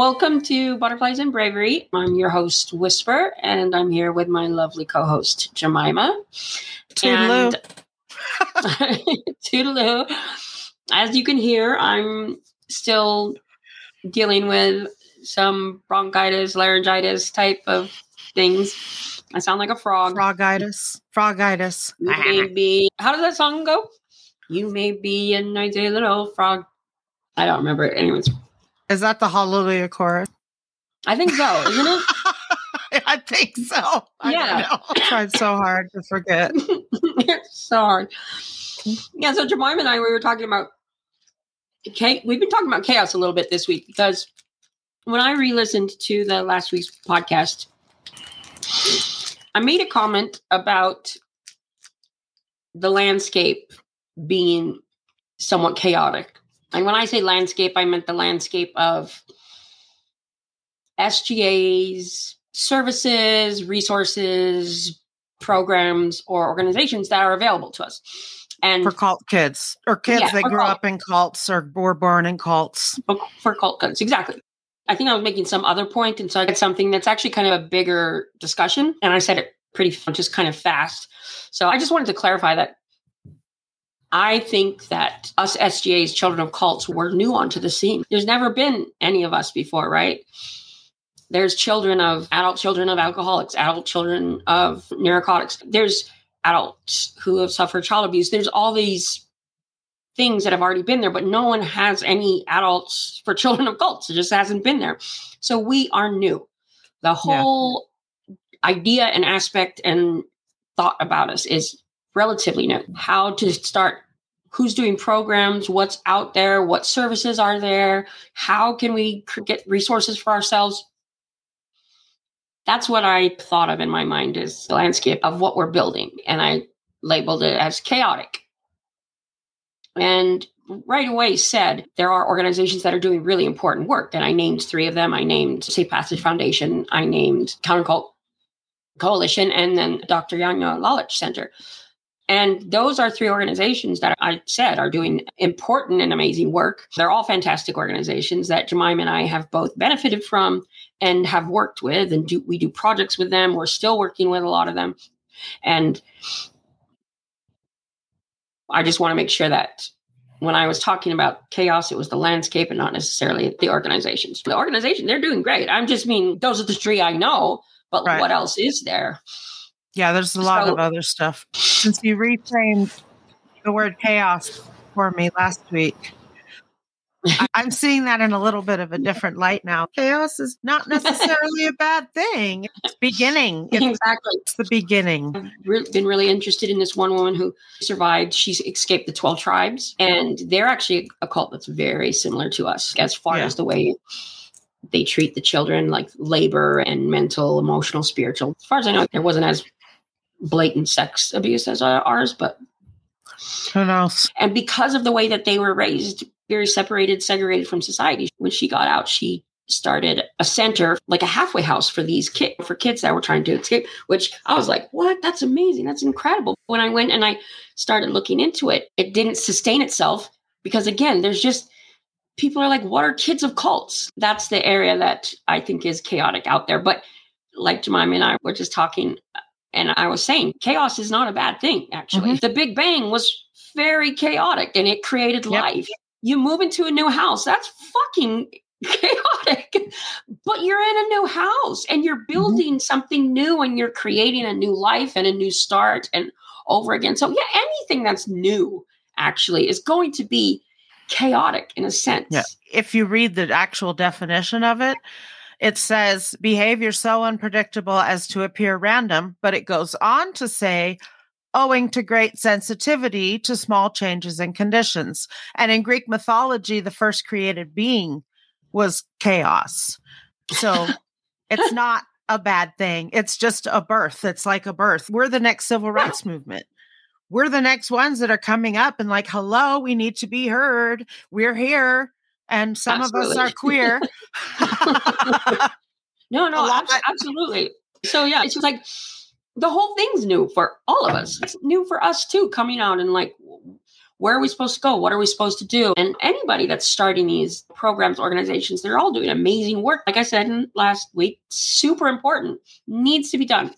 Welcome to Butterflies and Bravery. I'm your host, Whisper, and I'm here with my lovely co host, Jemima. Toodaloo. And Toodaloo. As you can hear, I'm still dealing with some bronchitis, laryngitis type of things. I sound like a frog. Frogitis. Frogitis. You may be. How does that song go? You may be a nice little frog. I don't remember it. Anyways, Is that the Hallelujah chorus? I think so, isn't it? I think so. I Yeah. I tried so hard to forget. it's so hard. Yeah, so Jemima and I, we were talking about cha- we've been talking about chaos a little bit this week because when I re-listened to the last week's podcast, I made a comment about the landscape being somewhat chaotic. And when I say landscape, I meant the landscape of SGAs, services, resources, programs, or organizations that are available to us. And For cult kids or kids Yeah, that grew cult. up in cults or were born in cults. for, cult kids, exactly. I think I was making some other point, and so I had something that's actually kind of a bigger discussion, and I said it pretty just kind of fast. So I just wanted to clarify that I think that us SGAs, children of cults, were new onto the scene. There's never been any of us before, right? There's children of adult children of alcoholics, adult children of narcotics. There's adults who have suffered child abuse. There's all these things that have already been there, but no one has any adults for children of cults. It just hasn't been there. So we are new. The whole idea and aspect and thought about us is relatively new. How to start, who's doing programs, what's out there, what services are there, how can we get resources for ourselves. That's what I thought of in my mind is the landscape of what we're building. And I labeled it as chaotic and right away said there are organizations that are doing really important work. And I named three of them. I named Safe Passage Foundation, I named Counter Cult Coalition, and then Dr. Janja Lalich Center. And those are three organizations that I said are doing important and amazing work. They're all fantastic organizations that Jemima and I have both benefited from and have worked with, and do we do projects with them. We're still working with a lot of them. And I just want to make sure that when I was talking about chaos, it was the landscape and not necessarily the organizations. The organization, they're doing great. I'm just mean those are the three I know, but Right. what else is there? Yeah, there's a lot So- of other stuff. Since you reframed the word chaos for me last week, I'm seeing that in a little bit of a different light now. Chaos is not necessarily a bad thing. It's beginning. It's, exactly. it's the beginning. I've re- been really interested in this one woman who survived. She's escaped the 12 tribes, and they're actually a cult that's very similar to us as far Yeah. as the way they treat the children, like labor and mental, emotional, spiritual. As far as I know, there wasn't as blatant sex abuse as ours, but Who knows? and because of the way that they were raised, very separated, segregated from society, when she got out, she started a center, like a halfway house for these kids, for kids that were trying to escape, which I was like, what? That's amazing. That's incredible. When I went and I started looking into it, it didn't sustain itself because, again, there's just people are like, what are kids of cults? That's the area that I think is chaotic out there. But like Jemima and I were just talking, and I was saying, chaos is not a bad thing, actually. Mm-hmm. The Big Bang was very chaotic and it created Yep. life. You move into a new house, that's fucking chaotic. But you're in a new house and you're mm-hmm. building something new and you're creating a new life and a new start and over again. So, yeah, anything that's new actually is going to be chaotic in a sense. Yeah. If you read the actual definition of it, it says behavior so unpredictable as to appear random, but it goes on to say, owing to great sensitivity to small changes in conditions. And in Greek mythology, the first created being was chaos. So it's not a bad thing. It's just a birth. It's like a birth. We're the next civil rights movement. We're the next ones that are coming up and like, hello, we need to be heard. We're here. And some of us are queer. No, no, A absolutely. So yeah, it's just like the whole thing's new for all of us. It's new for us too, coming out and like, where are we supposed to go? What are we supposed to do? And anybody that's starting these programs, organizations, they're all doing amazing work. Like I said last week, super important, needs to be done.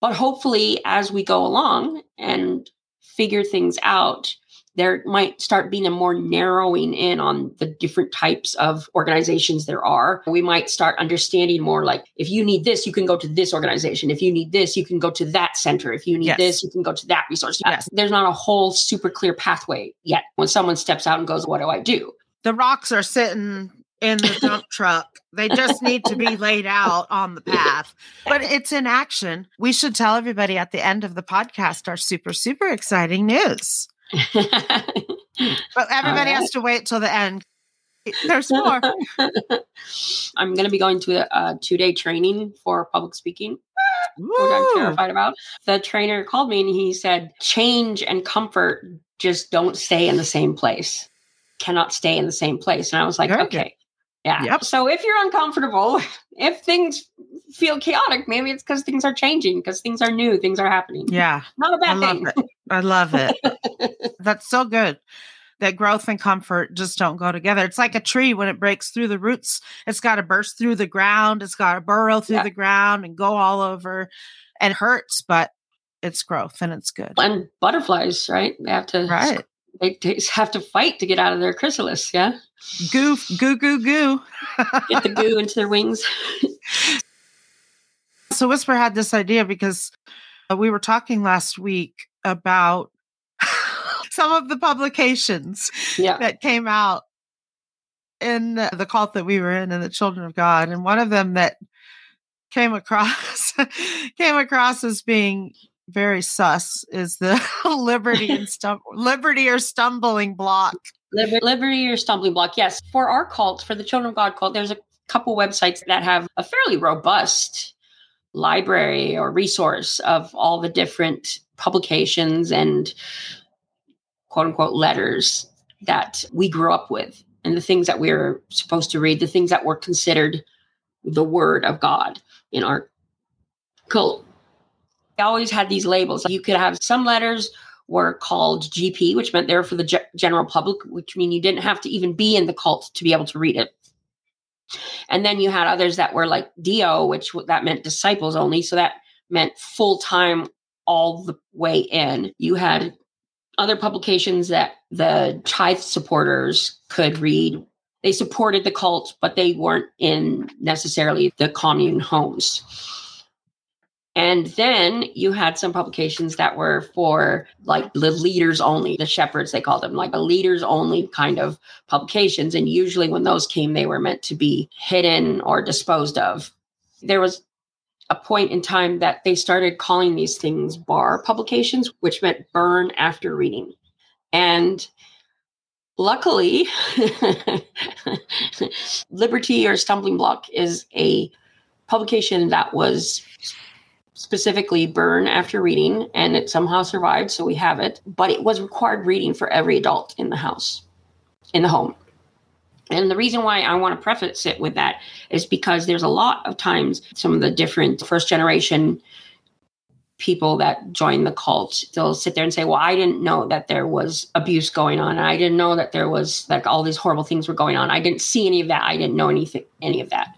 But hopefully, as we go along and figure things out, there might start being a more narrowing in on the different types of organizations there are. We might start understanding more like if you need this, you can go to this organization. If you need this, you can go to that center. If you need yes. this, you can go to that resource. Yes. There's not a whole super clear pathway yet. When someone steps out and goes, What do I do? The rocks are sitting in the dump truck. They just need to be laid out on the path. But it's in action. We should tell everybody at the end of the podcast our super, super exciting news. but everybody has to wait till the end. There's more. I'm going to be going to a, a two day training for public speaking, Ooh. which I'm terrified about. The trainer called me and he said, change and comfort just don't stay in the same place. Cannot stay in the same place. And I was like, Very okay. Good. Yeah. Yep. So if you're uncomfortable, if things feel chaotic, maybe it's because things are changing, because things are new, things are happening. Yeah. Not a bad I thing. It. I love it. That's so good. That growth and comfort just don't go together. It's like a tree when it breaks through the roots, it's got to burst through the ground, it's got to burrow through yeah. the ground and go all over and hurts, but it's growth and it's good. And butterflies, right? They have to right. They, they have to fight to get out of their chrysalis. Yeah. Goo, goo, goo, goo. get the goo into their wings. so Whisper had this idea because uh, we were talking last week about some of the publications yeah. that came out in the cult that we were in and the children of god and one of them that came across came across as being very sus is the liberty and stum- liberty or stumbling block liberty or stumbling block yes for our cult for the children of god cult there's a couple websites that have a fairly robust library or resource of all the different publications and quote unquote letters that we grew up with and the things that we are supposed to read, the things that were considered the word of God in our cult. Always had these labels. You could have some letters were called GP, which meant they were for the ge- general public, which mean you didn't have to even be in the cult to be able to read it. And then you had others that were like DO, which that meant disciples only. So that meant full time all the way in. You had other publications that the tithe supporters could read. They supported the cult, but they weren't in necessarily the commune homes. And then you had some publications that were for like the leaders only, the shepherds, they called them, like a leaders only kind of publications. And usually when those came, they were meant to be hidden or disposed of. There was a point in time that they started calling these things bar publications, which meant burn after reading. And luckily, Liberty or Stumbling Block is a publication that was specifically burn after reading and it somehow survived so we have it. But it was required reading for every adult in the house in the home. And the reason why I want to preface it with that is because there's a lot of times some of the different first generation people that join the cult they'll sit there and say well i didn't know that there was abuse going on. I didn't know that there was like all these horrible things were going on. I didn't see any of that. I didn't know anything any of that.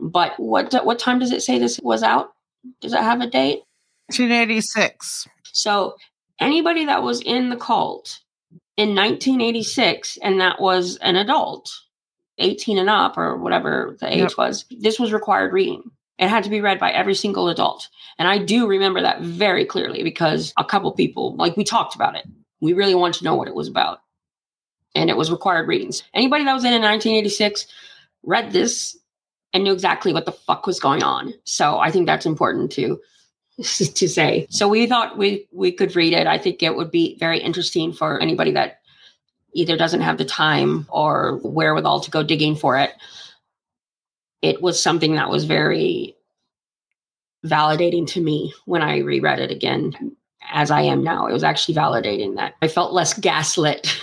But what what time does it say this was out? Does it have a date? 1986. So anybody that was in the cult in 1986 and that was an adult, 18 and up or whatever the age yep. was, this was required reading. It had to be read by every single adult. And I do remember that very clearly because a couple people, like we talked about it, we really wanted to know what it was about. And it was required readings. Anybody that was in in 1986 read this and knew exactly what the fuck was going on. So I think that's important to to say. So we thought we we could read it. I think it would be very interesting for anybody that either doesn't have the time or wherewithal to go digging for it. It was something that was very validating to me when I reread it again as I am now. It was actually validating that I felt less gaslit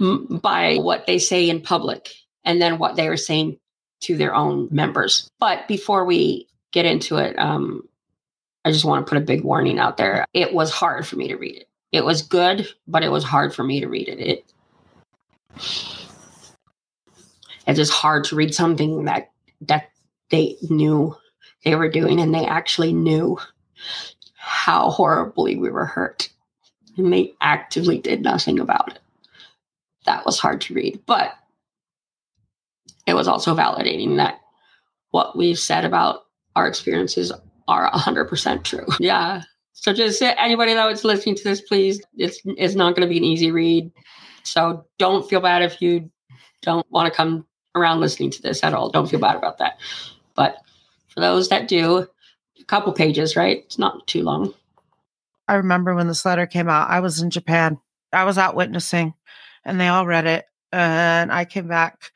by what they say in public and then what they were saying to their own members. But before we get into it, um, I just want to put a big warning out there. It was hard for me to read it. It was good, but it was hard for me to read it. It it's just hard to read something that that they knew they were doing and they actually knew how horribly we were hurt and they actively did nothing about it that was hard to read but it was also validating that what we've said about our experiences are 100% true yeah so just anybody that was listening to this please it's it's not going to be an easy read so don't feel bad if you don't want to come around listening to this at all. Don't feel bad about that. But for those that do, a couple pages, right? It's not too long. I remember when this letter came out, I was in Japan. I was out witnessing and they all read it. And I came back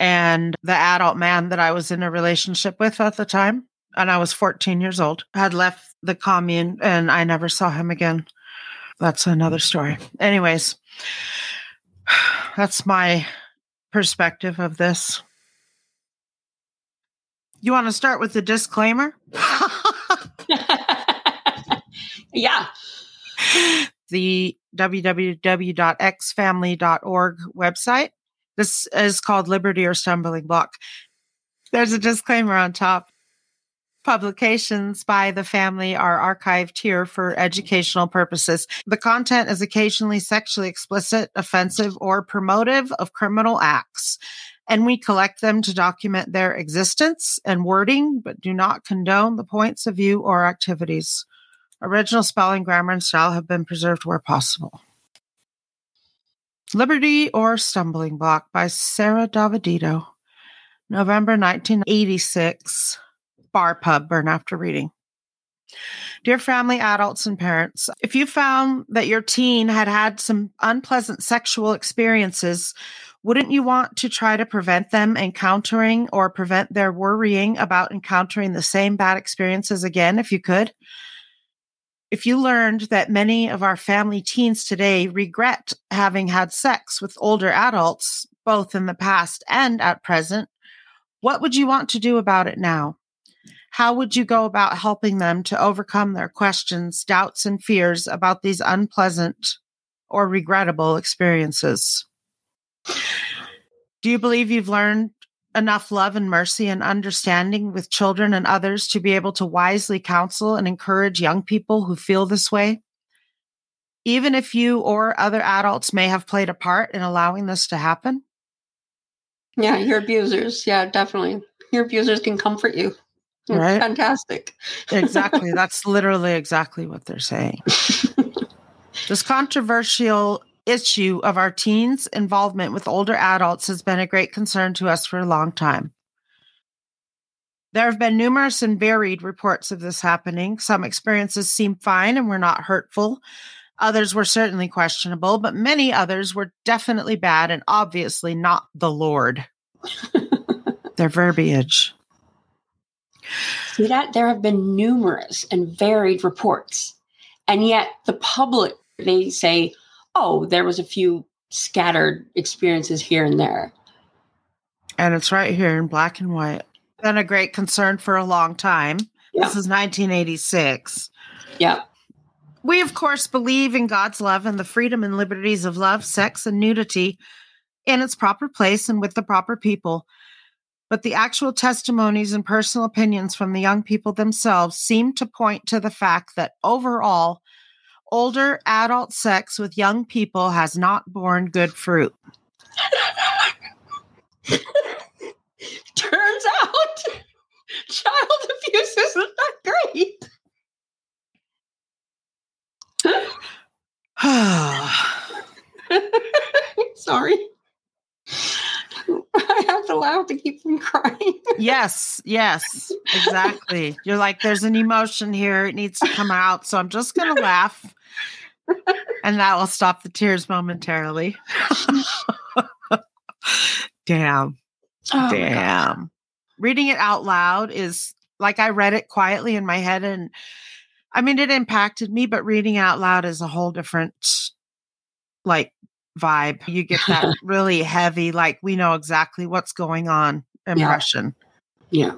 and the adult man that I was in a relationship with at the time, and I was 14 years old, had left the commune and I never saw him again. That's another story. Anyways, that's my perspective of this. You want to start with the disclaimer? yeah. The www.xfamily.org website. This is called Liberty or Stumbling Block. There's a disclaimer on top. Publications by the family are archived here for educational purposes. The content is occasionally sexually explicit, offensive, or promotive of criminal acts, and we collect them to document their existence and wording, but do not condone the points of view or activities. Original spelling, grammar, and style have been preserved where possible. Liberty or Stumbling Block by Sara Davidito, November 1986 bar pub burn after reading. Dear family, adults, and parents, if you found that your teen had had some unpleasant sexual experiences, wouldn't you want to try to prevent them encountering or prevent their worrying about encountering the same bad experiences again if you could? If you learned that many of our family teens today regret having had sex with older adults, both in the past and at present, what would you want to do about it now? How would you go about helping them to overcome their questions, doubts, and fears about these unpleasant or regrettable experiences? Do you believe you've learned enough love and mercy and understanding with children and others to be able to wisely counsel and encourage young people who feel this way? Even if you or other adults may have played a part in allowing this to happen? Yeah, your abusers. Yeah, definitely. Your abusers can comfort you. Right? Fantastic. exactly. That's literally exactly what they're saying. this controversial issue of our teens' involvement with older adults has been a great concern to us for a long time. There have been numerous and varied reports of this happening. Some experiences seem fine and were not hurtful. Others were certainly questionable, but many others were definitely bad and obviously not the Lord. Their verbiage. See that there have been numerous and varied reports, and yet the public they say, "Oh, there was a few scattered experiences here and there," and it's right here in black and white. Been a great concern for a long time. Yeah. This is 1986. Yeah. We, of course, believe in God's love and the freedom and liberties of love, sex, and nudity in its proper place and with the proper people but the actual testimonies and personal opinions from the young people themselves seem to point to the fact that overall, older adult sex with young people has not borne good fruit. Turns out child abuse isn't that great. Sorry. I have to laugh to keep from crying. yes, yes, exactly. You're like, there's an emotion here. It needs to come out. So I'm just going to laugh. And that will stop the tears momentarily. Damn. Oh Damn. Reading it out loud is like I read it quietly in my head. And I mean, it impacted me, but reading out loud is a whole different, like, vibe. You get that really heavy, like we know exactly what's going on impression. Yeah. yeah.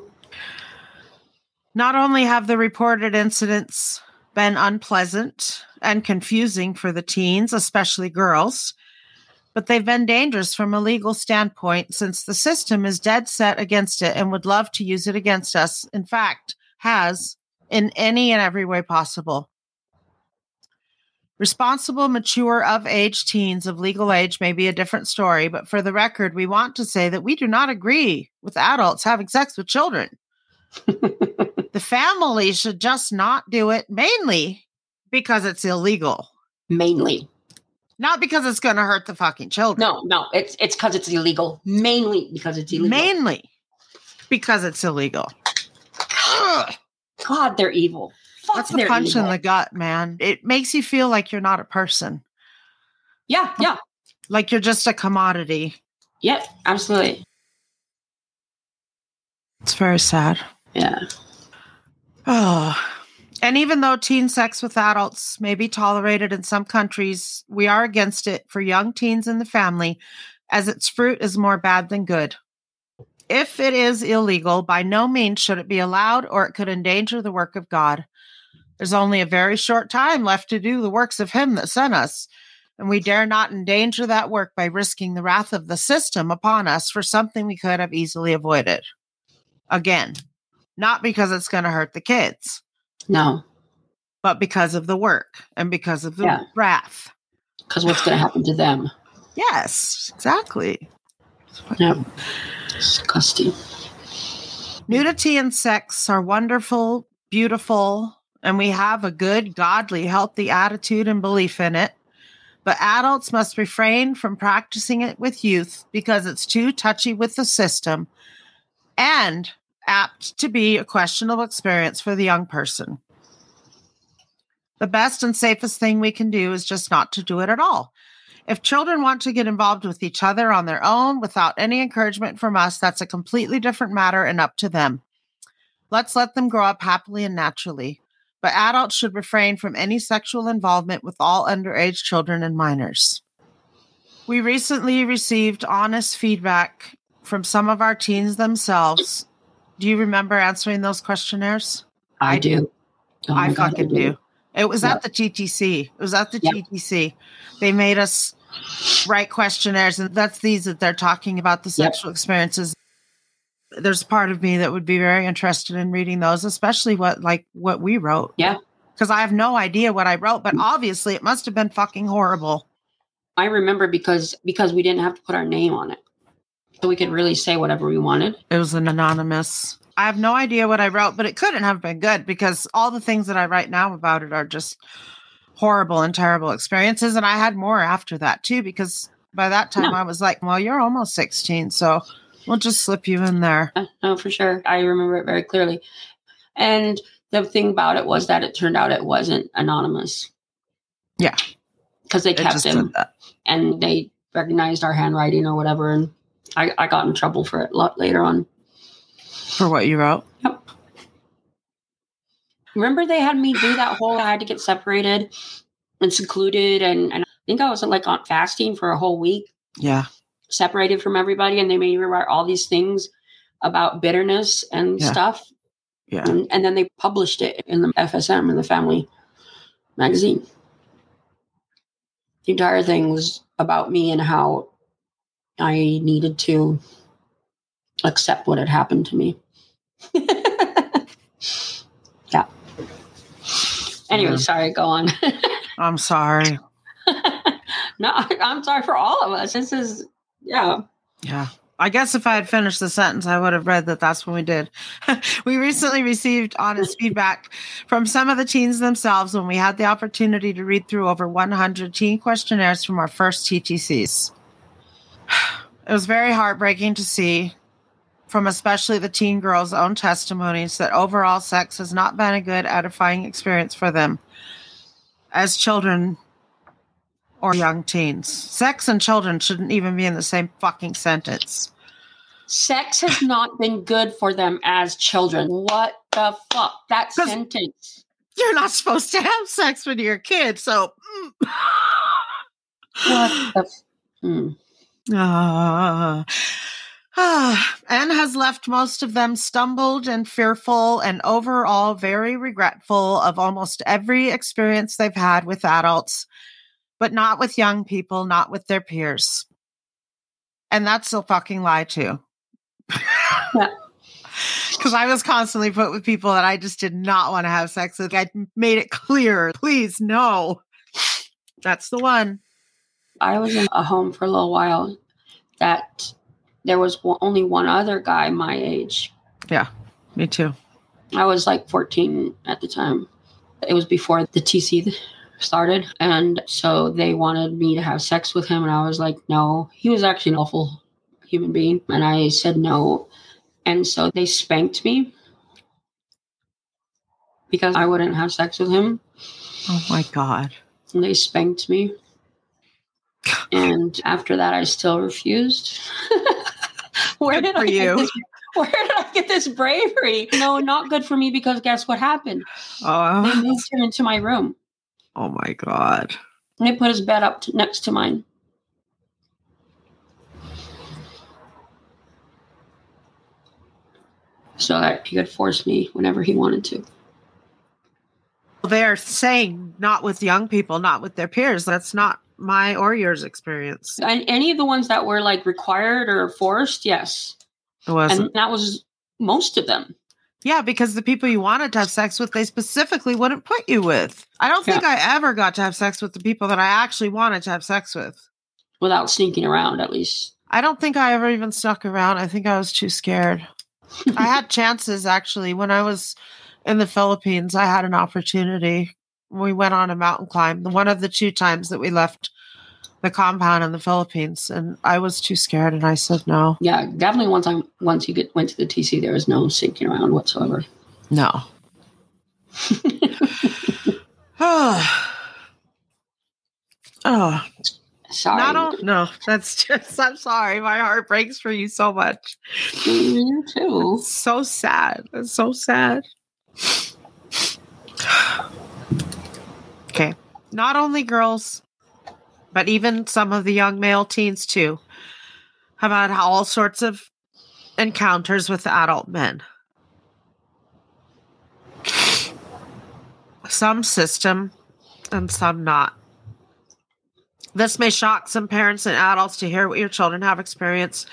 Not only have the reported incidents been unpleasant and confusing for the teens, especially girls, but they've been dangerous from a legal standpoint since the system is dead set against it and would love to use it against us. In fact, has in any and every way possible. Responsible, mature, of age teens of legal age may be a different story, but for the record, we want to say that we do not agree with adults having sex with children. the family should just not do it mainly because it's illegal. Mainly. Not because it's going to hurt the fucking children. No, no, it's it's because it's illegal. Mainly because it's illegal. Mainly because it's illegal. Ugh. God, they're evil. Fuck, That's the punch in the gut, man. It makes you feel like you're not a person, Yeah, yeah, like you're just a commodity. Yep, absolutely. It's very sad. Yeah. Oh. And even though teen sex with adults may be tolerated in some countries, we are against it for young teens in the family, as its fruit is more bad than good. If it is illegal, by no means should it be allowed, or it could endanger the work of God. There's only a very short time left to do the works of Him that sent us, and we dare not endanger that work by risking the wrath of the system upon us for something we could have easily avoided. Again, not because it's going to hurt the kids No, but because of the work and because of the Yeah. wrath. because what's going to happen to them? Yes, exactly. Yeah. Disgusting. Nudity and sex are wonderful, beautiful, and we have a good, godly, healthy attitude and belief in it. But adults must refrain from practicing it with youth because it's too touchy with the system and apt to be a questionable experience for the young person. The best and safest thing we can do is just not to do it at all. If children want to get involved with each other on their own without any encouragement from us, that's a completely different matter and up to them. Let's let them grow up happily and naturally. But adults should refrain from any sexual involvement with all underage children and minors. We recently received honest feedback from some of our teens themselves. Do you remember answering those questionnaires? I, I do. Oh I God, fucking do. It was Yep. at the TTC. It was at the Yep. TTC. They made us write questionnaires, and that's these that they're talking about the Yep. sexual experiences. There's part of me that would be very interested in reading those, especially what like what we wrote. Yeah. Because I have no idea what I wrote, but obviously it must have been fucking horrible. I remember because because we didn't have to put our name on it, so we could really say whatever we wanted. It was an anonymous. I have no idea what I wrote, but it couldn't have been good because all the things that I write now about it are just horrible and terrible experiences. And I had more after that too, because by that time No. I was like, well, you're almost 16. So we'll just slip you in there. Uh, No, for sure. I remember it very clearly. And the thing about it was that it turned out it wasn't anonymous. Yeah. Because they kept him and they recognized our handwriting or whatever. And I, I got in trouble for it a lot later on. For what you wrote. Yep. Remember they had me do that whole I had to get separated and secluded and, and I think I was like on fasting for a whole week, Yeah. separated from everybody, and they made me write all these things about bitterness and Yeah. stuff. Yeah. And, and then they published it in the FSM in the family magazine. The entire thing was about me and how I needed to accept what had happened to me. yeah. Anyway, Yeah. sorry, go on. I'm sorry. no, I'm sorry for all of us. This is, yeah. Yeah. I guess if I had finished the sentence, I would have read that that's what we did. we recently received honest feedback from some of the teens themselves when we had the opportunity to read through over 100 teen questionnaires from our first TTCs. It was very heartbreaking to see from especially the teen girls' own testimonies that overall sex has not been a good, edifying experience for them as children or young teens. Sex and children shouldn't even be in the same fucking sentence. Sex has not been good for them as children. What the fuck? That sentence. You're not supposed to have sex when you're a kid, so. mm. What the f- hmm. Ah. and has left most of them stumbled and fearful and overall very regretful of almost every experience they've had with adults, but not with young people, not with their peers. And that's a fucking lie, too. Because I was constantly put with people that I just did not want to have sex with. I made it clear, please, no. That's the one. I was in a home for a little while that there was only one other guy my age. Yeah, me too. I was like 14 at the time. It was before the TC started. And so they wanted me to have sex with him. And I was like, no. He was actually an awful human being. And I said no. And so they spanked me because I wouldn't have sex with him. Oh my God. And they spanked me. And after that, I still refused. where did I you? This, where did I get this bravery? No, not good for me because guess what happened? Oh. They moved him into my room. Oh my god! And they put his bed up to, next to mine. So that he could force me whenever he wanted to. They're saying not with young people, not with their peers. That's not my or yours experience. And any of the ones that were like required or forced, yes. It was And that was most of them. Yeah, because the people you wanted to have sex with, they specifically wouldn't put you with. I don't think yeah. I ever got to have sex with the people that I actually wanted to have sex with. Without sneaking around, at least. I don't think I ever even snuck around. I think I was too scared. I had chances actually when I was in the Philippines. I had an opportunity we went on a mountain climb. One of the two times that we left the compound in the Philippines, and I was too scared, and I said no. Yeah, definitely. Once I once you get went to the TC, there was no sinking around whatsoever. No. oh. Oh. Sorry. Not all, no, that's just, I'm sorry. My heart breaks for you so much. You too. It's so sad. It's so sad. Okay. Not only girls, but even some of the young male teens too have had all sorts of encounters with adult men. Some system and some not. This may shock some parents and adults to hear what your children have experienced,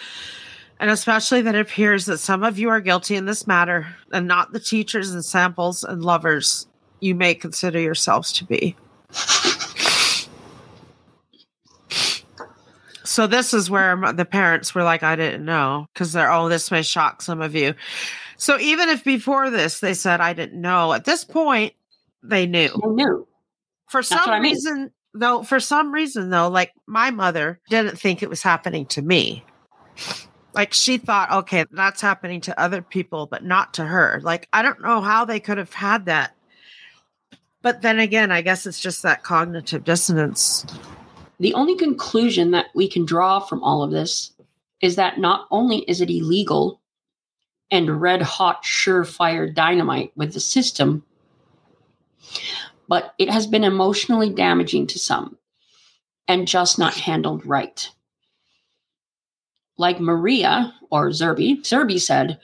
and especially that it appears that some of you are guilty in this matter and not the teachers and samples and lovers you may consider yourselves to be. So this is where the parents were like, I didn't know because they're, oh, this may shock some of you. So even if before this they said, I didn't know, at this point, they knew. They knew. For That's some reason, mean. though, for some reason, though, like my mother didn't think it was happening to me. Like she thought, okay, that's happening to other people, but not to her. Like I don't know how they could have had that but then again, I guess it's just that cognitive dissonance. The only conclusion that we can draw from all of this is that not only is it illegal and red hot, surefire dynamite with the system, but it has been emotionally damaging to some and just not handled right. Like Maria or Zerby, Zerby said,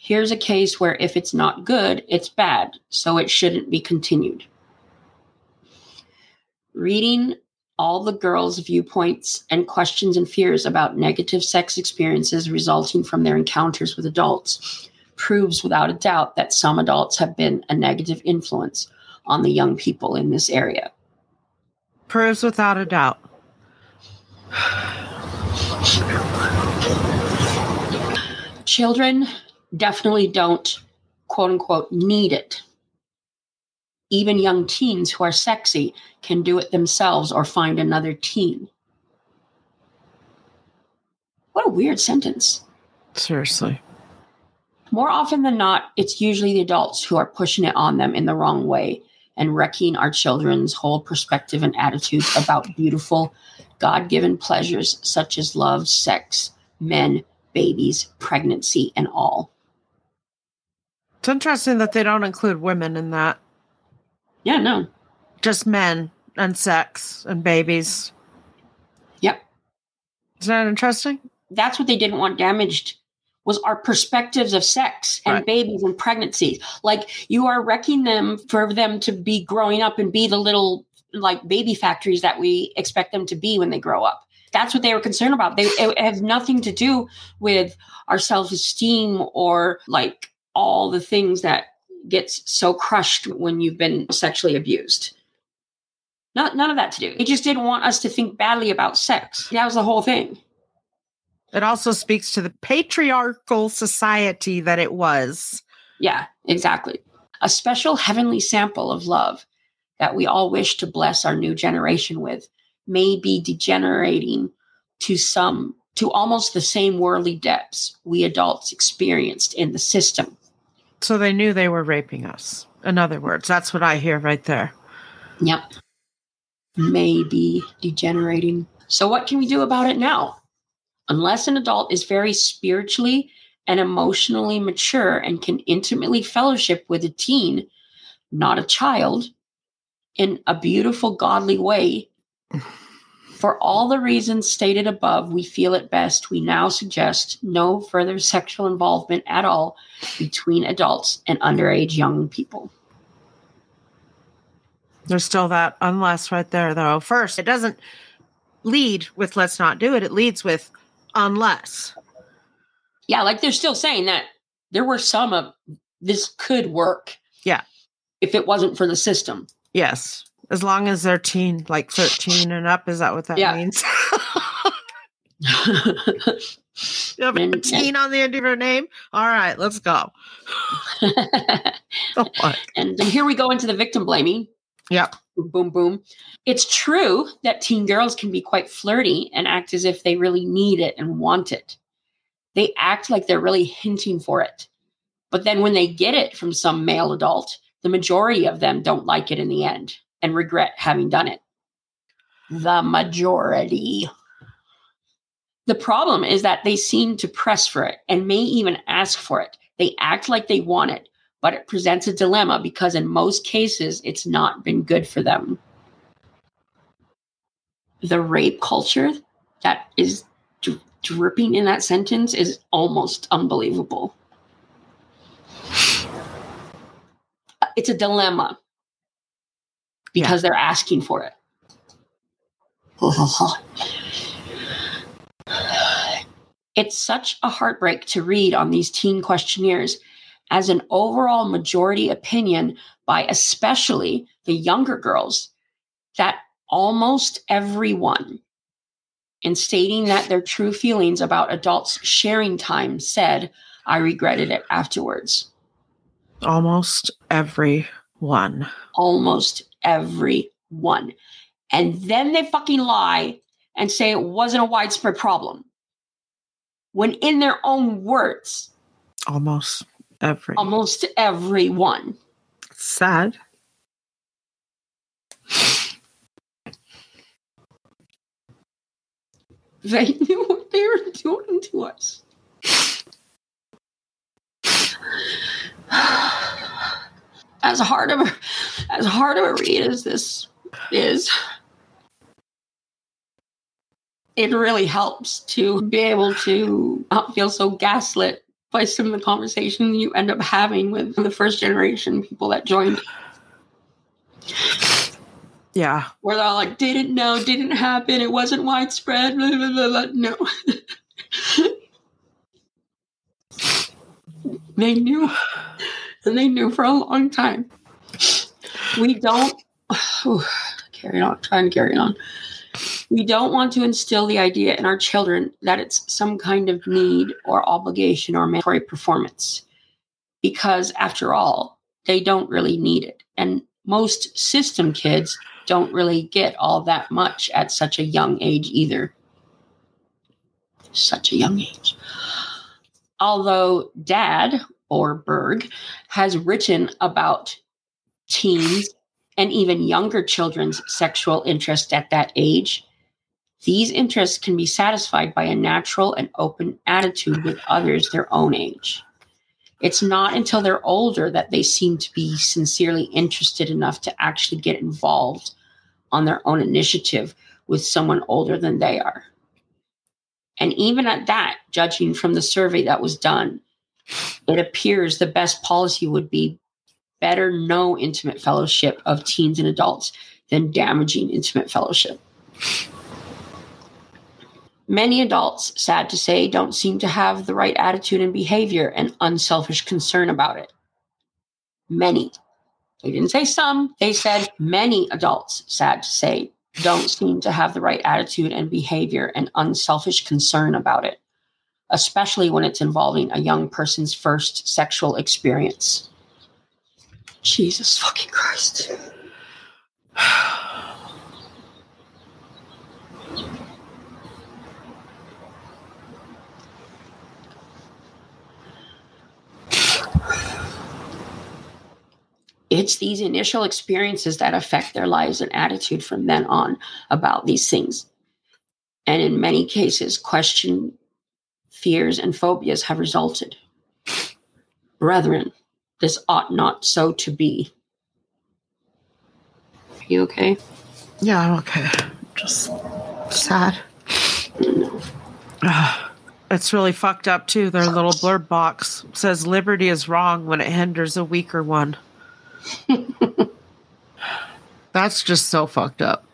Here's a case where if it's not good, it's bad, so it shouldn't be continued. Reading all the girls' viewpoints and questions and fears about negative sex experiences resulting from their encounters with adults proves without a doubt that some adults have been a negative influence on the young people in this area. Proves without a doubt. Children definitely don't quote unquote need it. Even young teens who are sexy can do it themselves or find another teen. What a weird sentence. Seriously. More often than not, it's usually the adults who are pushing it on them in the wrong way and wrecking our children's whole perspective and attitudes about beautiful, God given pleasures such as love, sex, men, babies, pregnancy, and all. It's interesting that they don't include women in that. Yeah, no. Just men and sex and babies. Yep. Isn't that interesting? that's what they didn't want damaged was our perspectives of sex and Right. babies and pregnancy. Like you are wrecking them for them to be growing up and be the little like baby factories that we expect them to be when they grow up. That's what they were concerned about. They it has nothing to do with our self-esteem or like all the things that gets so crushed when you've been sexually abused. Not none of that to do. They just didn't want us to think badly about sex. That was the whole thing. It also speaks to the patriarchal society that it was. Yeah, exactly. A special heavenly sample of love that we all wish to bless our new generation with may be degenerating to some to almost the same worldly depths we adults experienced in the system. So they knew they were raping us. In other words, that's what I hear right there. Yep. May be degenerating. So what can we do about it now? Unless an adult is very spiritually and emotionally mature and can intimately fellowship with a teen, not a child, in a beautiful, godly way. For all the reasons stated above, we feel it best. We now suggest no further sexual involvement at all between adults and underage young people. There's still that unless right there, though. First, it doesn't lead with let's not do it. It leads with unless. Yeah, like they're still saying that there were some of this could work. Yeah. If it wasn't for the system. Yes. As long as they're teen, like 13 and up. Is that what that Yeah. means? you have a teen on the end of your name? All right, let's go. And here we go into the victim blaming. Yep. Boom, boom. It's true that teen girls can be quite flirty and act as if they really need it and want it. They act like they're really hinting for it. But then when they get it from some male adult, the majority of them don't like it in the end and regret having done it. The majority. The problem is that they seem to press for it and may even ask for it. They act like they want it, but it presents a dilemma because in most cases it's not been good for them. The rape culture that is dri- dripping in that sentence is almost unbelievable. It's a dilemma because they're asking for it. It's such a heartbreak to read on these teen questionnaires. As an overall majority opinion by especially the younger girls that almost everyone in stating that their true feelings about adults sharing time said i regretted it afterwards. Almost every one. almost every one and then they fucking lie and say it wasn't a widespread problem when in their own words Almost every. almost everyone Sad. They knew what they were doing to us. As hard of a as hard of a read as this is, it really helps to be able to not feel so gaslit by some of the conversation you end up having with the first generation people that joined. Yeah. where they're all like, didn't know, didn't happen, it wasn't widespread. Blah, blah, blah, blah. No. they knew. And they knew for a long time. We don't carry on, trying to carry on. We don't want to instill the idea in our children that it's some kind of need or obligation or mandatory performance. Because after all, they don't really need it. And most system kids don't really get all that much at such a young age either. Such a young age. Although Dad or Berg has written about teens and even younger children's sexual interest at that age, these interests can be satisfied by a natural and open attitude with others their own age. It's not until they're older that they seem to be sincerely interested enough to actually get involved on their own initiative with someone older than they are. And even at that, judging from the survey that was done, it appears the best policy would be better no intimate fellowship of teens and adults than damaging intimate fellowship. Many adults, sad to say, don't seem to have the right attitude and behavior and unselfish concern about it. Many. They didn't say some, they said many adults, sad to say, don't seem to have the right attitude and behavior and unselfish concern about it, especially when it's involving a young person's first sexual experience. Jesus fucking Christ. it's these initial experiences that affect their lives and attitude from then on about these things. And in many cases, question, fears, and phobias have resulted. Brethren, this ought not so to be. Are you okay? Yeah, I'm okay. Just sad. No. It's really fucked up too. Their little blurb box says liberty is wrong when it hinders a weaker one. That's just so fucked up.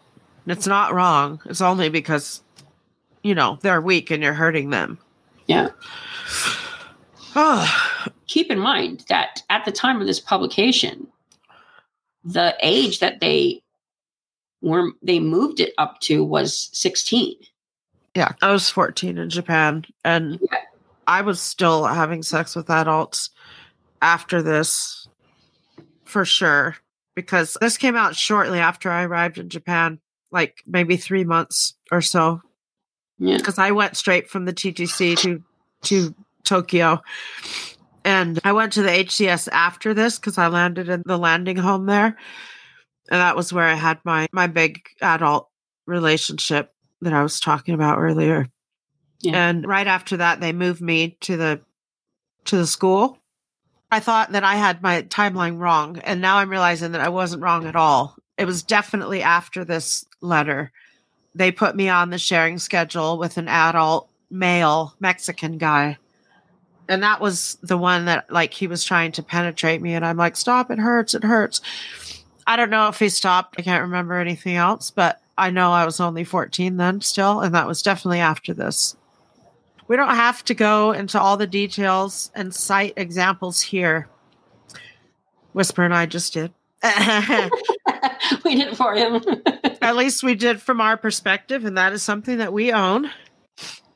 It's not wrong. It's only because, you know, they're weak and you're hurting them. Yeah. Oh, Keep in mind that at the time of this publication, the age that they were they moved it up to was 16. yeah. I was 14 in Japan and Yeah. I was still having sex with adults after this for sure because this came out shortly after I arrived in Japan, like maybe three months or so. Yeah. because I went straight from the TTC to to Tokyo, and I went to the HCS after this because I landed in the landing home there, and that was where I had my my big adult relationship that I was talking about earlier. Yeah. And right after that, they moved me to the to the school. I thought that I had my timeline wrong, and now I'm realizing that I wasn't wrong at all. It was definitely after this letter they put me on the sharing schedule with an adult male Mexican guy. And that was the one that like he was trying to penetrate me and I'm like, "Stop, it hurts, it hurts." I don't know if he stopped. I can't remember anything else, but I know I was only 14 then still and that was definitely after this. We don't have to go into all the details and cite examples here. Whisper and I just did. we did it for him. At least we did from our perspective, and that is something that we own.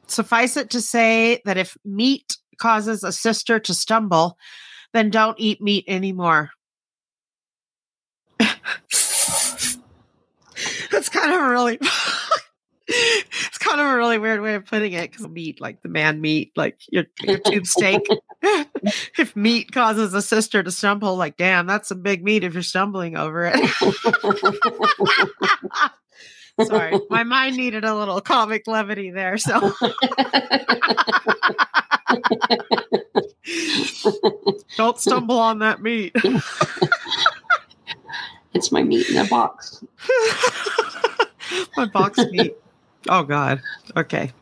Suffice it to say that if meat causes a sister to stumble, then don't eat meat anymore. That's kind of a really it's kind of a really weird way of putting it because meat, like the man meat, like your, your tube steak. if meat causes a sister to stumble, like damn, that's some big meat if you're stumbling over it. Sorry, my mind needed a little comic levity there. So don't stumble on that meat. it's my meat in a box. my box meat. Oh God. Okay.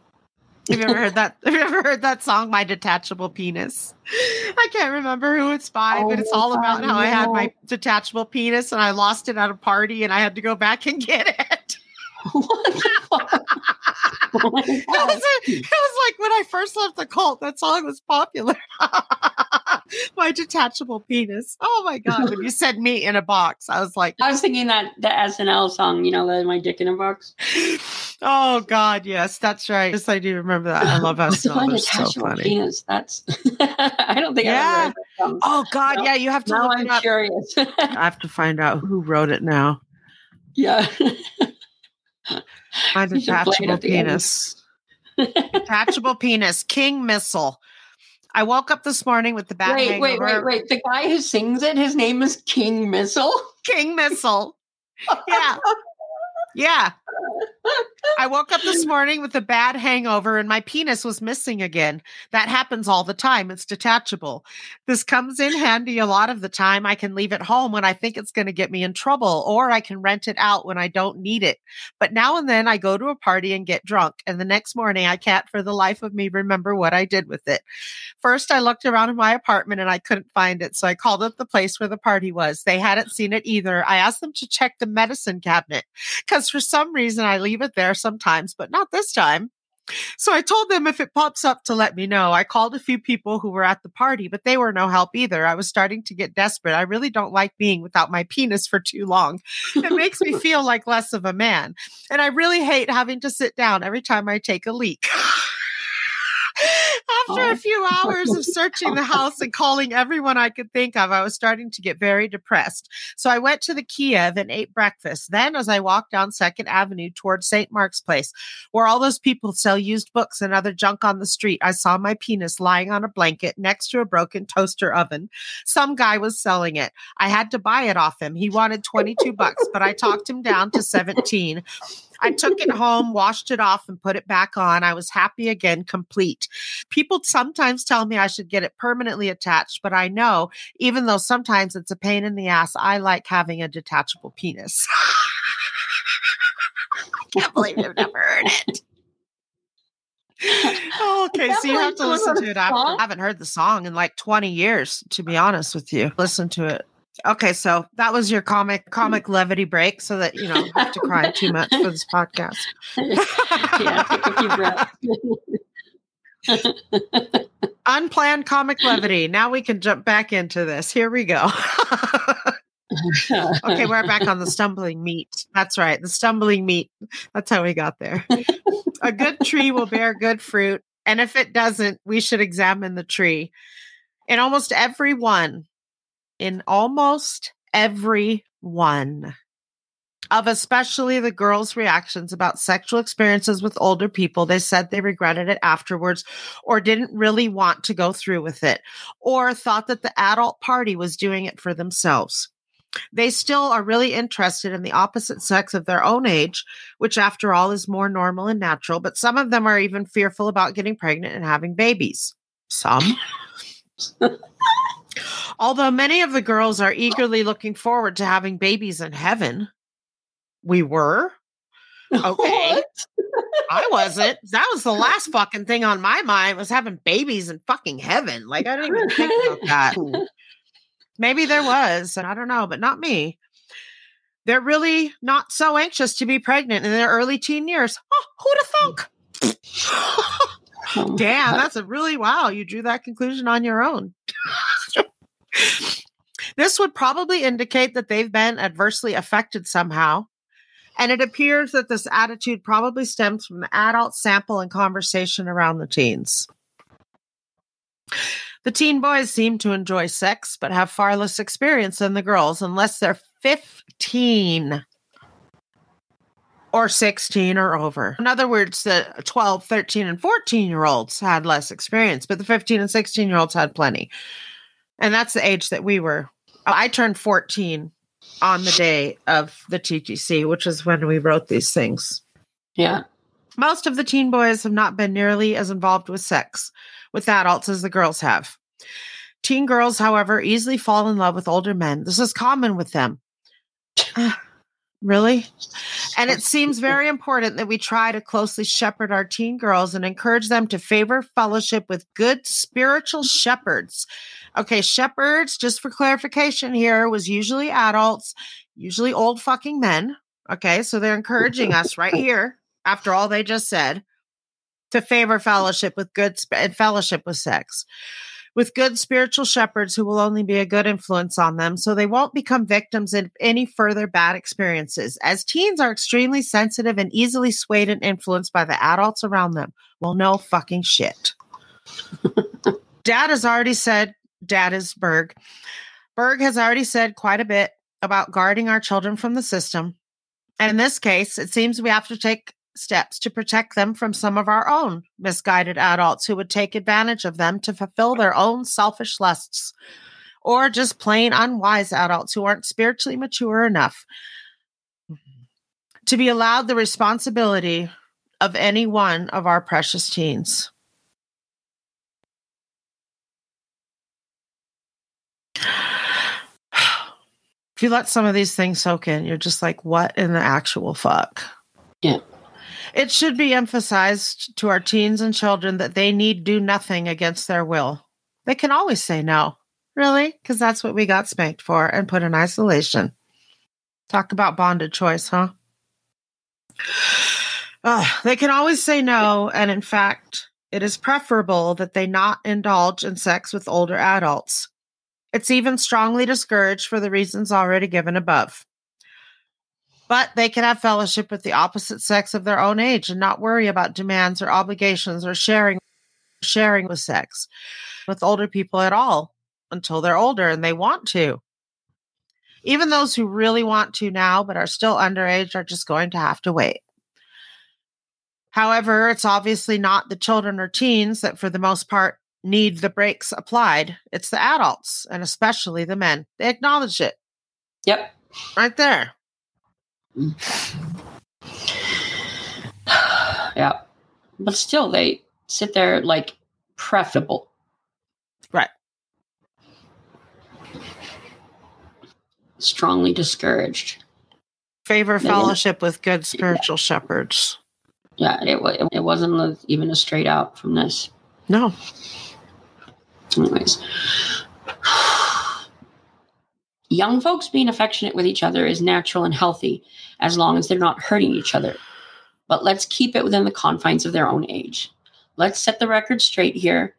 Have you ever heard that? Have you ever heard that song, "My Detachable Penis"? I can't remember who it's by, but it's Oh, all about how I had my detachable penis and I lost it at a party and I had to go back and get it. what the fuck? Oh It was, it was like when I first left the cult, that song was popular. my detachable penis. Oh my God. When you said me in a box, I was like, I was thinking that the SNL song, you know, the my dick in a box. Oh God, yes, that's right. Yes, I do remember that. I love SNL. They're so funny. penis. That's. I don't think Yeah. That song. Oh God, No, yeah, you have to now look I'm it up. curious. I have to find out who wrote it now. yeah. My You should play detachable at the end. penis. detachable penis. King missile. I woke up this morning with the bad wait, wait, wait, wait. The guy who sings it, his name is King Missile. King missile. Yeah. Yeah. I woke up this morning with a bad hangover and my penis was missing again. That happens all the time. It's detachable. This comes in handy a lot of the time. I can leave it home when I think it's going to get me in trouble, or I can rent it out when I don't need it. But now and then I go to a party and get drunk, and the next morning I can't for the life of me remember what I did with it. First, I looked around in my apartment and I couldn't find it, so I called up the place where the party was. They hadn't seen it either. I asked them to check the medicine cabinet because for some reason I leave it there sometimes, but not this time. So I told them if it pops up to let me know. I called a few people who were at the party, but they were no help either. I was starting to get desperate. I really don't like being without my penis for too long. It makes me feel like less of a man. And I really hate having to sit down every time I take a leak. After a few hours of searching the house and calling everyone I could think of, I was starting to get very depressed. So I went to the Kiev and ate breakfast. Then, as I walked down Second Avenue towards St. Mark's Place, where all those people sell used books and other junk on the street, I saw my penis lying on a blanket next to a broken toaster oven. Some guy was selling it. I had to buy it off him. He wanted 22 bucks, but I talked him down to 17. I took it home, washed it off, and put it back on. I was happy again, complete. People sometimes tell me I should get it permanently attached, but I know, even though sometimes it's a pain in the ass, I like having a detachable penis. I can't believe you've never heard it. Oh, okay, so you have to listen to it. I haven't heard the song in like 20 years, to be honest with you. Listen to it Okay, so that was your comic mm. comic levity break, so that you don't have to cry too much for this podcast. yeah, take a few breaths. Unplanned comic levity. Now we can jump back into this. Here we go. okay, we're back on the stumbling meat. That's right, the stumbling meat. That's how we got there. A good tree will bear good fruit, and if it doesn't, we should examine the tree. In almost every one, in almost every one of especially the girls' reactions about sexual experiences with older people. They said they regretted it afterwards or didn't really want to go through with it or thought that the adult party was doing it for themselves. They still are really interested in the opposite sex of their own age, which, after all, is more normal and natural. But some of them are even fearful about getting pregnant and having babies. Some. Although many of the girls are eagerly looking forward to having babies in heaven, we were. Okay. I wasn't. That was the last fucking thing on my mind was having babies in fucking heaven. Like I didn't even think about that. Maybe there was, and I don't know, but not me. They're really not so anxious to be pregnant in their early teen years. Oh, who'd have thunk? Damn, that's a really wow. You drew that conclusion on your own. This would probably indicate that they've been adversely affected somehow. And it appears that this attitude probably stems from adult sample and conversation around the teens. The teen boys seem to enjoy sex, but have far less experience than the girls, unless they're 15 or 16 or over. In other words, the 12, 13, and 14 year olds had less experience, but the 15 and 16 year olds had plenty. And that's the age that we were. I turned 14 on the day of the TTC, which is when we wrote these things. Yeah. Most of the teen boys have not been nearly as involved with sex with adults as the girls have. Teen girls, however, easily fall in love with older men. This is common with them. Ah, really? And it seems very important that we try to closely shepherd our teen girls and encourage them to favor fellowship with good spiritual shepherds Okay, shepherds, just for clarification here, was usually adults, usually old fucking men. Okay, so they're encouraging us right here, after all they just said, to favor fellowship with good and fellowship with sex. With good spiritual shepherds who will only be a good influence on them, so they won't become victims of any further bad experiences. As teens are extremely sensitive and easily swayed and influenced by the adults around them. Well, no fucking shit. Dad has already said dad is Berg. Berg has already said quite a bit about guarding our children from the system. And in this case, it seems we have to take steps to protect them from some of our own misguided adults who would take advantage of them to fulfill their own selfish lusts, or just plain unwise adults who aren't spiritually mature enough. to be allowed the responsibility of any one of our precious teens. If you let some of these things soak in, you're just like, what in the actual fuck? Yeah. It should be emphasized to our teens and children that they need do nothing against their will. They can always say no. Really? Because that's what we got spanked for and put in isolation. Talk about bonded choice, huh? Uh, they can always say no. And in fact, it is preferable that they not indulge in sex with older adults. It's even strongly discouraged for the reasons already given above. But they can have fellowship with the opposite sex of their own age and not worry about demands or obligations or sharing sharing with sex with older people at all until they're older and they want to. Even those who really want to now but are still underage are just going to have to wait. However, it's obviously not the children or teens that, for the most part, need the brakes applied. It's the adults and especially the men. They acknowledge it. Yep. Right there. yeah. But still, they sit there like preferable. Right. Strongly discouraged. Favor fellowship with good spiritual shepherds. Yeah, it, it wasn't even a straight out from this. No. Anyways. Young folks being affectionate with each other is natural and healthy as long as they're not hurting each other. But let's keep it within the confines of their own age. Let's set the record straight here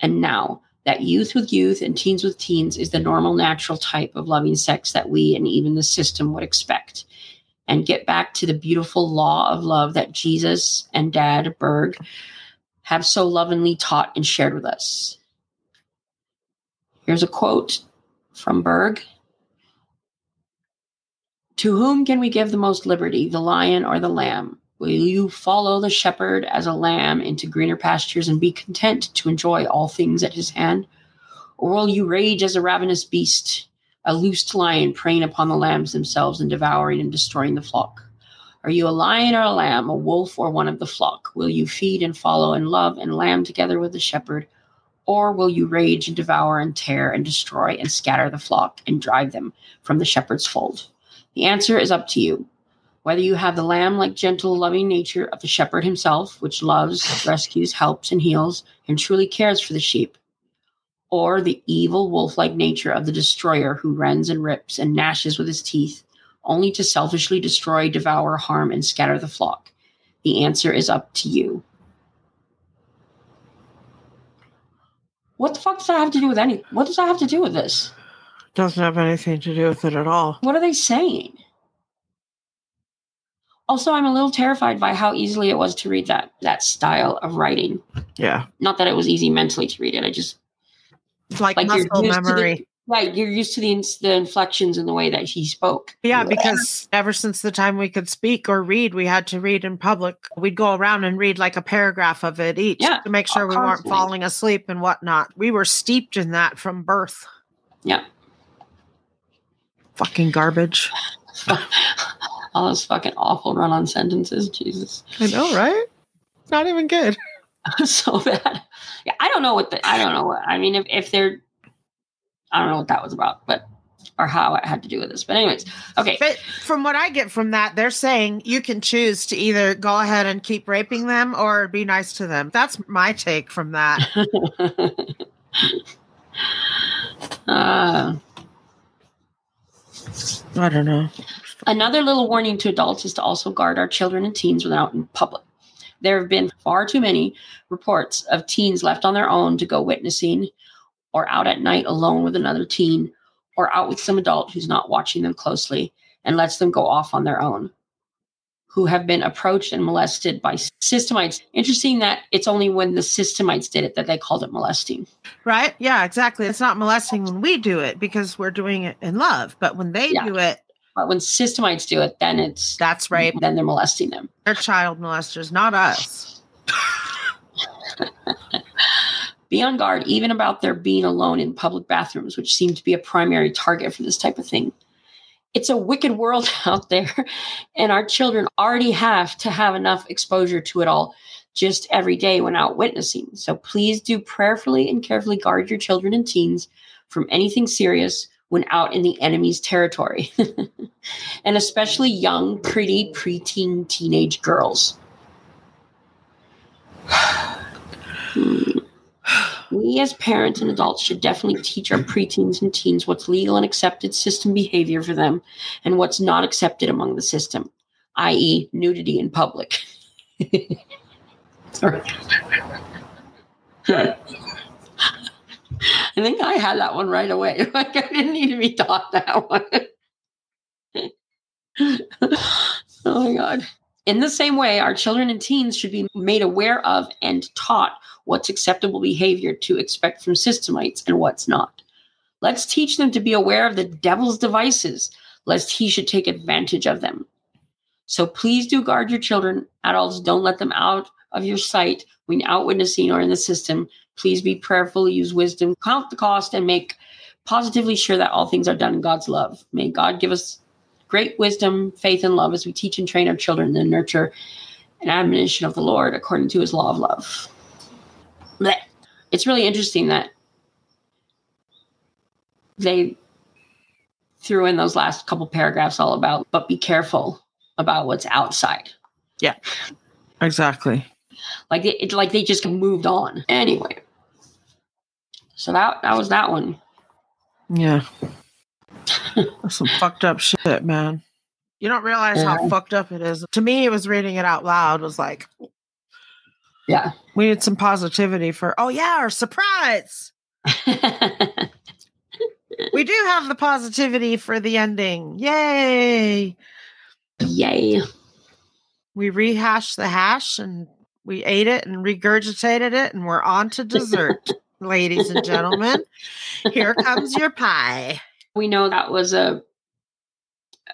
and now that youth with youth and teens with teens is the normal, natural type of loving sex that we and even the system would expect. And get back to the beautiful law of love that Jesus and Dad Berg have so lovingly taught and shared with us. Here's a quote from Berg To whom can we give the most liberty, the lion or the lamb? Will you follow the shepherd as a lamb into greener pastures and be content to enjoy all things at his hand? Or will you rage as a ravenous beast, a loosed lion preying upon the lambs themselves and devouring and destroying the flock? Are you a lion or a lamb, a wolf or one of the flock? Will you feed and follow and love and lamb together with the shepherd? Or will you rage and devour and tear and destroy and scatter the flock and drive them from the shepherd's fold? The answer is up to you. Whether you have the lamb like gentle, loving nature of the shepherd himself, which loves, rescues, helps, and heals, and truly cares for the sheep, or the evil wolf like nature of the destroyer who rends and rips and gnashes with his teeth, only to selfishly destroy, devour, harm, and scatter the flock. The answer is up to you. What the fuck does that have to do with any? What does that have to do with this? Doesn't have anything to do with it at all. What are they saying? Also, I'm a little terrified by how easily it was to read that that style of writing. Yeah. Not that it was easy mentally to read it. I just It's like, like muscle memory. The, right, you're used to the the inflections and the way that he spoke. Yeah, because ah. ever since the time we could speak or read, we had to read in public. We'd go around and read like a paragraph of it each yeah, to make sure we weren't falling asleep and whatnot. We were steeped in that from birth. Yeah. Fucking garbage. all those fucking awful run on sentences. Jesus. I know, right? Not even good. so bad. Yeah, I don't know what the I don't know what I mean if, if they're I don't know what that was about, but or how it had to do with this. But anyways, okay. But from what I get from that, they're saying you can choose to either go ahead and keep raping them or be nice to them. That's my take from that. uh, I don't know. Another little warning to adults is to also guard our children and teens when out in public. There have been far too many reports of teens left on their own to go witnessing or out at night alone with another teen or out with some adult who's not watching them closely and lets them go off on their own who have been approached and molested by systemites. Interesting that it's only when the systemites did it that they called it molesting. Right? Yeah, exactly. It's not molesting when we do it because we're doing it in love, but when they yeah. do it, but when systemites do it, then it's that's right. Then they're molesting them. They're child molesters, not us. be on guard even about their being alone in public bathrooms, which seem to be a primary target for this type of thing. It's a wicked world out there, and our children already have to have enough exposure to it all just every day when out witnessing. So please do prayerfully and carefully guard your children and teens from anything serious when out in the enemy's territory, and especially young, pretty, preteen, teenage girls. Hmm. We as parents and adults should definitely teach our preteens and teens what's legal and accepted system behavior for them and what's not accepted among the system, i.e., nudity in public. Sorry. I think I had that one right away. Like I didn't need to be taught that one. oh my God. In the same way, our children and teens should be made aware of and taught what's acceptable behavior to expect from systemites and what's not. Let's teach them to be aware of the devil's devices, lest he should take advantage of them. So please do guard your children. Adults, don't let them out of your sight when out witnessing or in the system. Please be prayerful, use wisdom, count the cost, and make positively sure that all things are done in God's love. May God give us great wisdom, faith, and love as we teach and train our children and nurture an admonition of the Lord according to his law of love. Blech. It's really interesting that they threw in those last couple paragraphs all about, but be careful about what's outside. Yeah, exactly. Like it, like they just moved on. Anyway, so that that was that one. Yeah, that's some fucked up shit, man. You don't realize yeah. how fucked up it is. To me, it was reading it out loud was like, yeah, we need some positivity for. Oh yeah, our surprise. we do have the positivity for the ending. Yay! Yay! We rehashed the hash and we ate it and regurgitated it, and we're on to dessert, ladies and gentlemen. Here comes your pie. We know that was a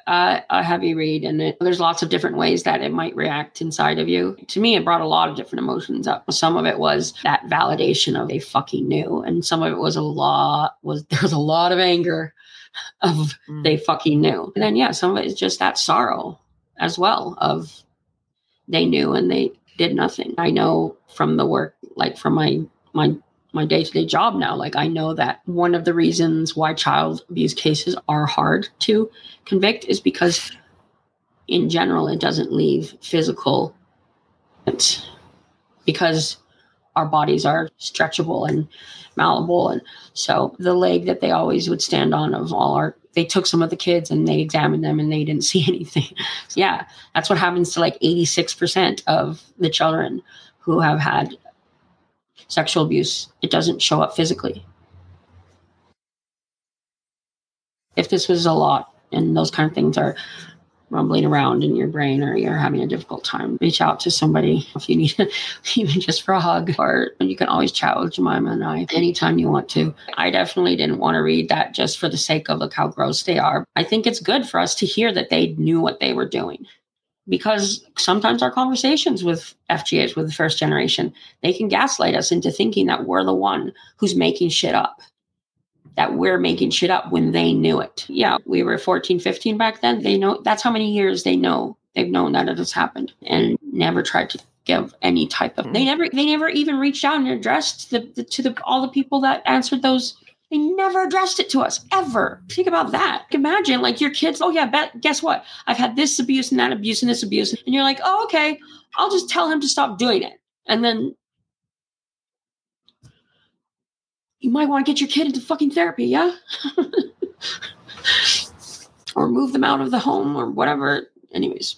uh, a heavy read, and it, there's lots of different ways that it might react inside of you. To me, it brought a lot of different emotions up. Some of it was that validation of they fucking knew, and some of it was a lot was there was a lot of anger of mm. they fucking knew, and then yeah, some of it is just that sorrow as well of they knew and they did nothing. I know from the work, like from my my my day-to-day job now like i know that one of the reasons why child abuse cases are hard to convict is because in general it doesn't leave physical because our bodies are stretchable and malleable and so the leg that they always would stand on of all our they took some of the kids and they examined them and they didn't see anything. So yeah, that's what happens to like 86% of the children who have had sexual abuse. It doesn't show up physically. If this was a lot and those kind of things are rumbling around in your brain or you're having a difficult time, reach out to somebody if you need even just for a hug. Or you can always chat with Jemima and I anytime you want to. I definitely didn't want to read that just for the sake of look how gross they are. I think it's good for us to hear that they knew what they were doing. Because sometimes our conversations with FGAs, with the first generation, they can gaslight us into thinking that we're the one who's making shit up that we're making shit up when they knew it. Yeah, we were 14, 15 back then. They know that's how many years they know. They've known that it has happened and never tried to give any type of they mm-hmm. never they never even reached out and addressed the, the to the all the people that answered those they never addressed it to us ever. Think about that. Imagine like your kids, oh yeah, bet guess what? I've had this abuse and that abuse and this abuse. And you're like, oh, okay, I'll just tell him to stop doing it. And then you might want to get your kid into fucking therapy, yeah? or move them out of the home or whatever. Anyways,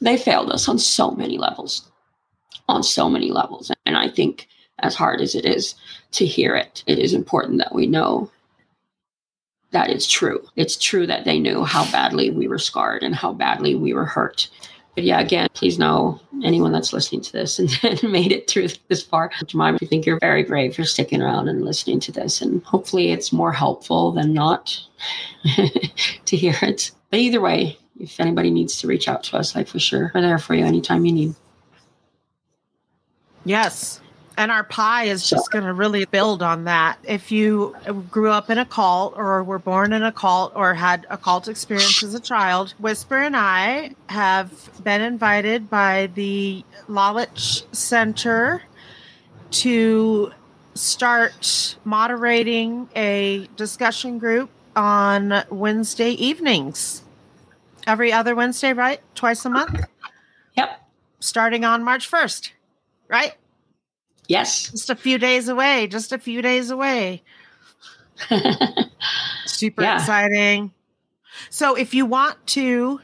they failed us on so many levels. On so many levels. And I think, as hard as it is to hear it, it is important that we know that it's true. It's true that they knew how badly we were scarred and how badly we were hurt. But yeah, again, please know anyone that's listening to this and, and made it through this far. Jemima, I think you're very brave for sticking around and listening to this. And hopefully it's more helpful than not to hear it. But either way, if anybody needs to reach out to us, like for sure, we're there for you anytime you need. Yes. And our pie is just going to really build on that. If you grew up in a cult or were born in a cult or had a cult experience as a child, Whisper and I have been invited by the Lalich Center to start moderating a discussion group on Wednesday evenings. Every other Wednesday, right? Twice a month? Yep. Starting on March 1st, right? Yes. Just a few days away. Just a few days away. Super Yeah. exciting. So, if you want to,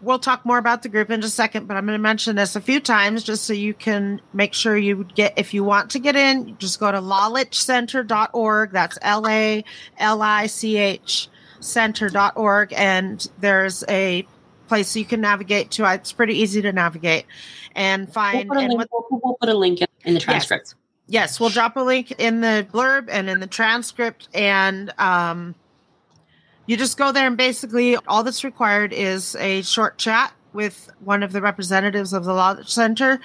we'll talk more about the group in just a second, but I'm going to mention this a few times just so you can make sure you get, if you want to get in, just go to lalichcenter.org. That's L A L I C H center.org. And there's a place you can navigate to. It's pretty easy to navigate and We'll find. put, a link, what- we'll, we'll put a link in, in the transcript. Yes, we'll drop a link in the blurb and in the transcript. And um, you just go there, and basically, all that's required is a short chat with one of the representatives of the Lalich Center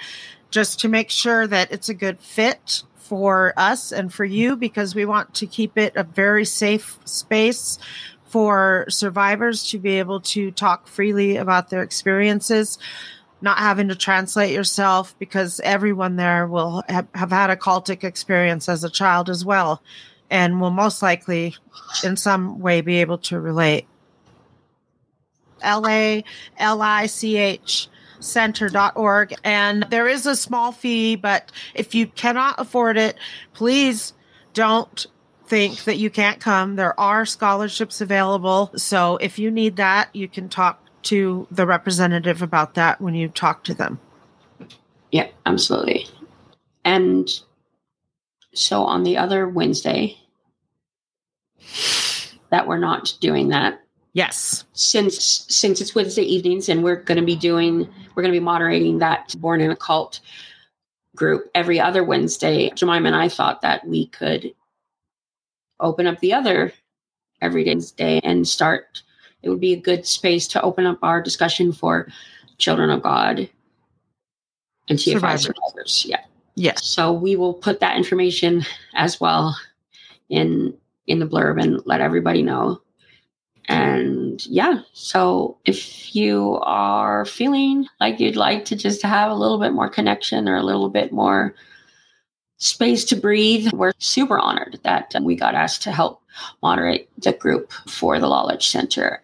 just to make sure that it's a good fit for us and for you because we want to keep it a very safe space for survivors to be able to talk freely about their experiences not having to translate yourself because everyone there will have, have had a cultic experience as a child as well and will most likely in some way be able to relate. L-a-l-i-c-h center.org and there is a small fee but if you cannot afford it please don't think that you can't come. There are scholarships available. So if you need that you can talk to the representative about that when you talk to them. Yeah, absolutely. And so on the other Wednesday, that we're not doing that Yes. since since it's Wednesday evenings and we're going to be doing we're going to be moderating that born in a cult group every other Wednesday. Jemima and I thought that we could open up the other every Wednesday and start. It would be a good space to open up our discussion for children of God and TFI Survivors. survivors. Yeah. Yes. So we will put that information as well in in the blurb and let everybody know. And yeah, so if you are feeling like you'd like to just have a little bit more connection or a little bit more space to breathe, we're super honored that um, we got asked to help moderate the group for the Lalich Center.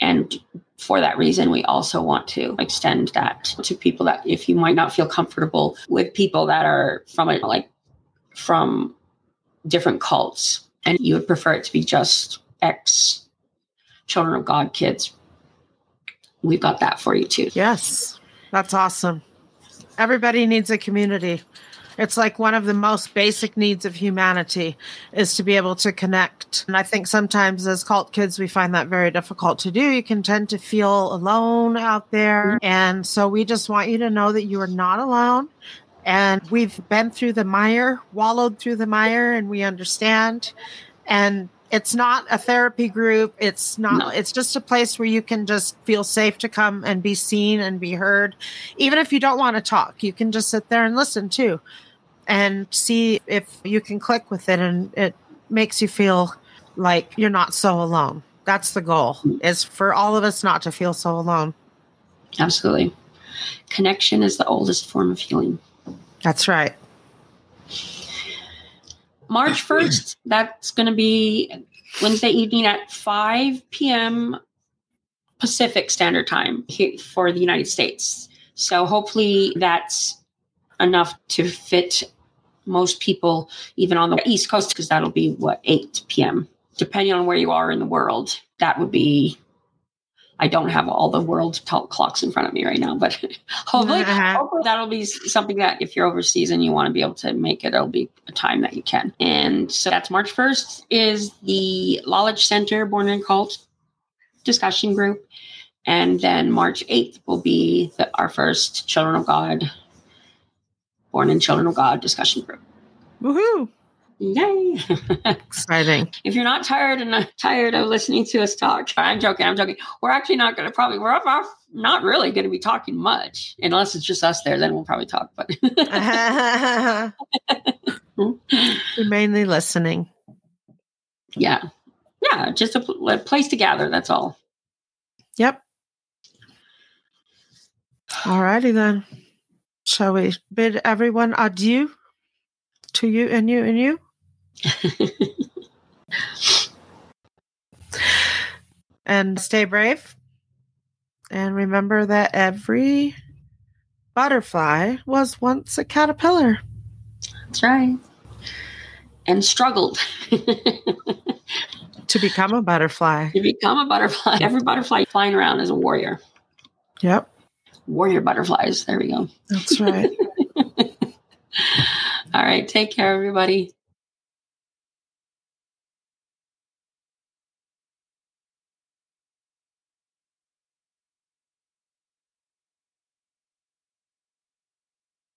And for that reason, we also want to extend that to people that if you might not feel comfortable with people that are from a, like from different cults and you would prefer it to be just ex children of God kids, we've got that for you too. Yes. That's awesome. Everybody needs a community. It's like one of the most basic needs of humanity is to be able to connect. And I think sometimes as cult kids, we find that very difficult to do. You can tend to feel alone out there. And so we just want you to know that you are not alone. And we've been through the mire, wallowed through the mire, and we understand. And it's not a therapy group. It's not, No. it's just a place where you can just feel safe to come and be seen and be heard. Even if you don't want to talk, you can just sit there and listen too and see if you can click with it and it makes you feel like you're not so alone. That's the goal is for all of us not to feel so alone. Absolutely. Connection is the oldest form of healing. That's right. March 1st, that's going to be Wednesday evening at 5 p.m. Pacific Standard Time for the United States. So hopefully that's enough to fit most people, even on the East Coast, because that'll be what, 8 p.m. Depending on where you are in the world, that would be. I don't have all the world t- clocks in front of me right now, but hopefully, Uh-huh. hopefully that'll be something that if you're overseas and you want to be able to make it, it'll be a time that you can. And so that's March 1st is the Lalich Center Born in Cult discussion group. And then March 8th will be the, our first Children of God, Born in Children of God discussion group. Woohoo. Yay! Exciting. if you're not tired and not tired of listening to us talk, I'm joking. I'm joking. We're actually not going to probably. We're not really going to be talking much unless it's just us there. Then we'll probably talk. But We're mainly listening. Yeah, yeah, just a, a place to gather. That's all. Yep. All righty then. Shall we bid everyone adieu to you and you and you? and stay brave. And remember that every butterfly was once a caterpillar. That's right. And struggled to become a butterfly. To become a butterfly. Every butterfly flying around is a warrior. Yep. Warrior butterflies. There we go. That's right. All right. Take care, everybody.